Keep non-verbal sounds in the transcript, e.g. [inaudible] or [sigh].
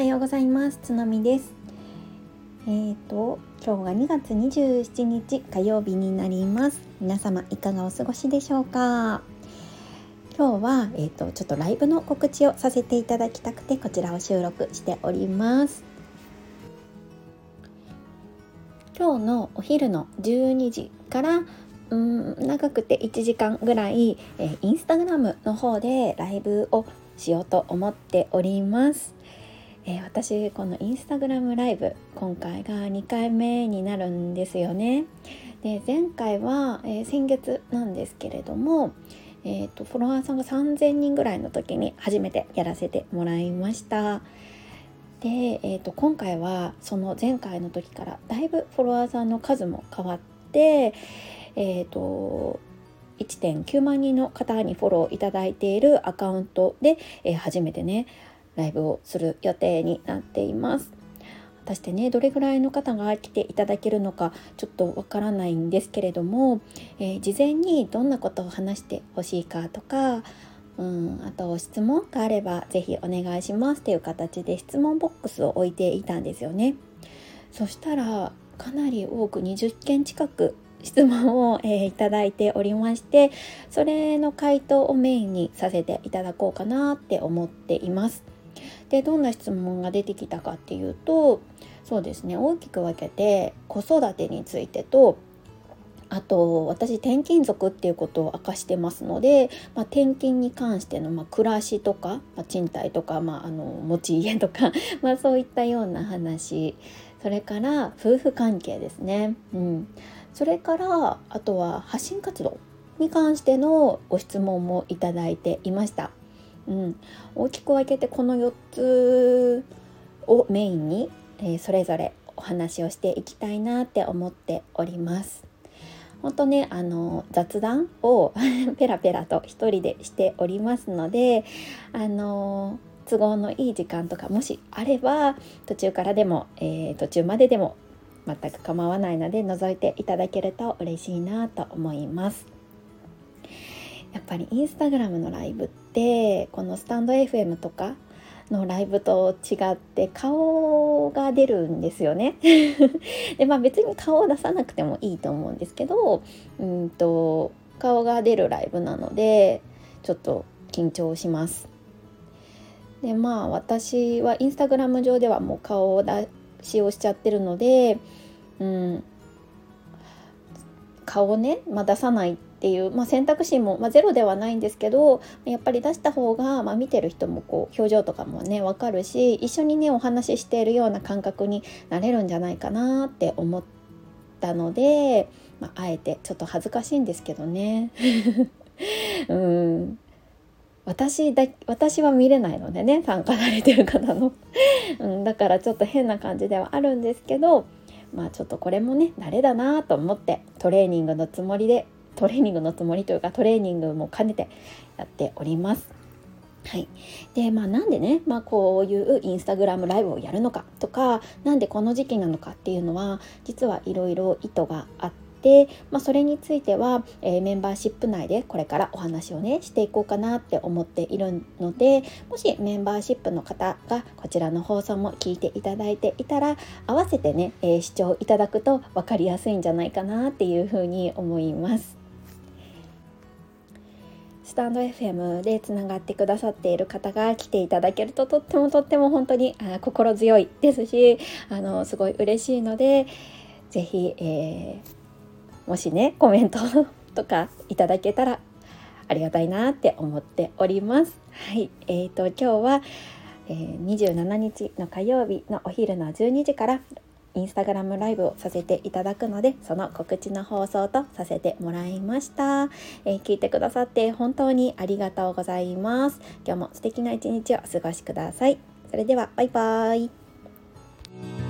はようございます。つのみです。えーと今日が2月27日火曜日になります。皆様いかがお過ごしでしょうか？今日はえーとちょっとライブの告知をさせていただきたくてこちらを収録しております。今日のお昼の12時からうん長くて1時間ぐらい、えー、インスタグラムの方でライブをしようと思っております。えー、私このインスタグラムライブ今回が2回目になるんですよね。で前回は、えー、先月なんですけれども、えーと、フォロワーさんが3,000人ぐらいの時に初めてやらせてもらいました。で、えーと、今回はその前回の時からだいぶフォロワーさんの数も変わって、えーと1.9万人の方にフォローいただいているアカウントで、えー、初めてねライブをする予定になっています。果たしてねどれぐらいの方が来ていただけるのかちょっとわからないんですけれども、えー、事前にどんなことを話してほしいかとかうんあと質問があれば是非お願いしますっていう形で質問ボックスを置いていたんですよね。そしたらかなり多く20件近く質問を、えー、いただいておりましてそれの回答をメインにさせていただこうかなって思っています。でどんな質問が出てきたかっていうとそうですね大きく分けて子育てについてとあと私転勤族っていうことを明かしてますので、まあ、転勤に関しての、まあ、暮らしとか、まあ、賃貸とか、まあ、あの持ち家とか [laughs] まあそういったような話それから夫婦関係ですね。うんそれからあとは発信活動に関してのご質問もいただいていました。うん、大きく分けてこの4つをメインに、えー、それぞれお話をしていきたいなって思っております。本当ねあの雑談を [laughs] ペラペラと一人でしておりますのであの都合のいい時間とかもしあれば途中からでも、えー、途中まででも全く構わないので覗いていただけると嬉しいなと思いますぱりインスタグラムのライブってこのスタンド FM とかのライブと違って顔が出るんですよね。[laughs] でまあ別に顔を出さなくてもいいと思うんですけどうんと顔が出るライブなのでちょっと緊張します。でまあ私はインスタグラム上ではもう顔を出使用しちゃってるので、うん、顔をね、まあ、出さないっていう、まあ、選択肢も、まあ、ゼロではないんですけどやっぱり出した方が、まあ、見てる人もこう表情とかもね分かるし一緒にねお話ししているような感覚になれるんじゃないかなって思ったので、まあ、あえてちょっと恥ずかしいんですけどね。[laughs] うん私だ私は見れないのでね参加されてる方の、[laughs] うん、だからちょっと変な感じではあるんですけどまあちょっとこれもね慣れだなと思ってトレーニングのつもりでトレーニングのつもりというかトレーニングも兼ねてやっております。はい、でまあなんでね、まあ、こういうインスタグラムライブをやるのかとか何でこの時期なのかっていうのは実はいろいろ意図があって。まあ、それについては、えー、メンバーシップ内でこれからお話をねしていこうかなって思っているのでもしメンバーシップの方がこちらの放送も聞いていただいていたら合わせてね、えー、視聴いただくと分かりやすいんじゃないかなっていうふうに思います。スタンド FM でつながってくださっている方が来ていただけるととってもとっても本当にあ心強いですしあのすごい嬉しいので是非、えーもしねコメント [laughs] とかいただけたらありがたいなって思っております。はい、えーと今日は、えー、27日の火曜日のお昼の12時からインスタグラムライブをさせていただくのでその告知の放送とさせてもらいました、えー、聞いてくださって本当にありがとうございます。今日も素敵な一日をお過ごしください。それではバイバーイ。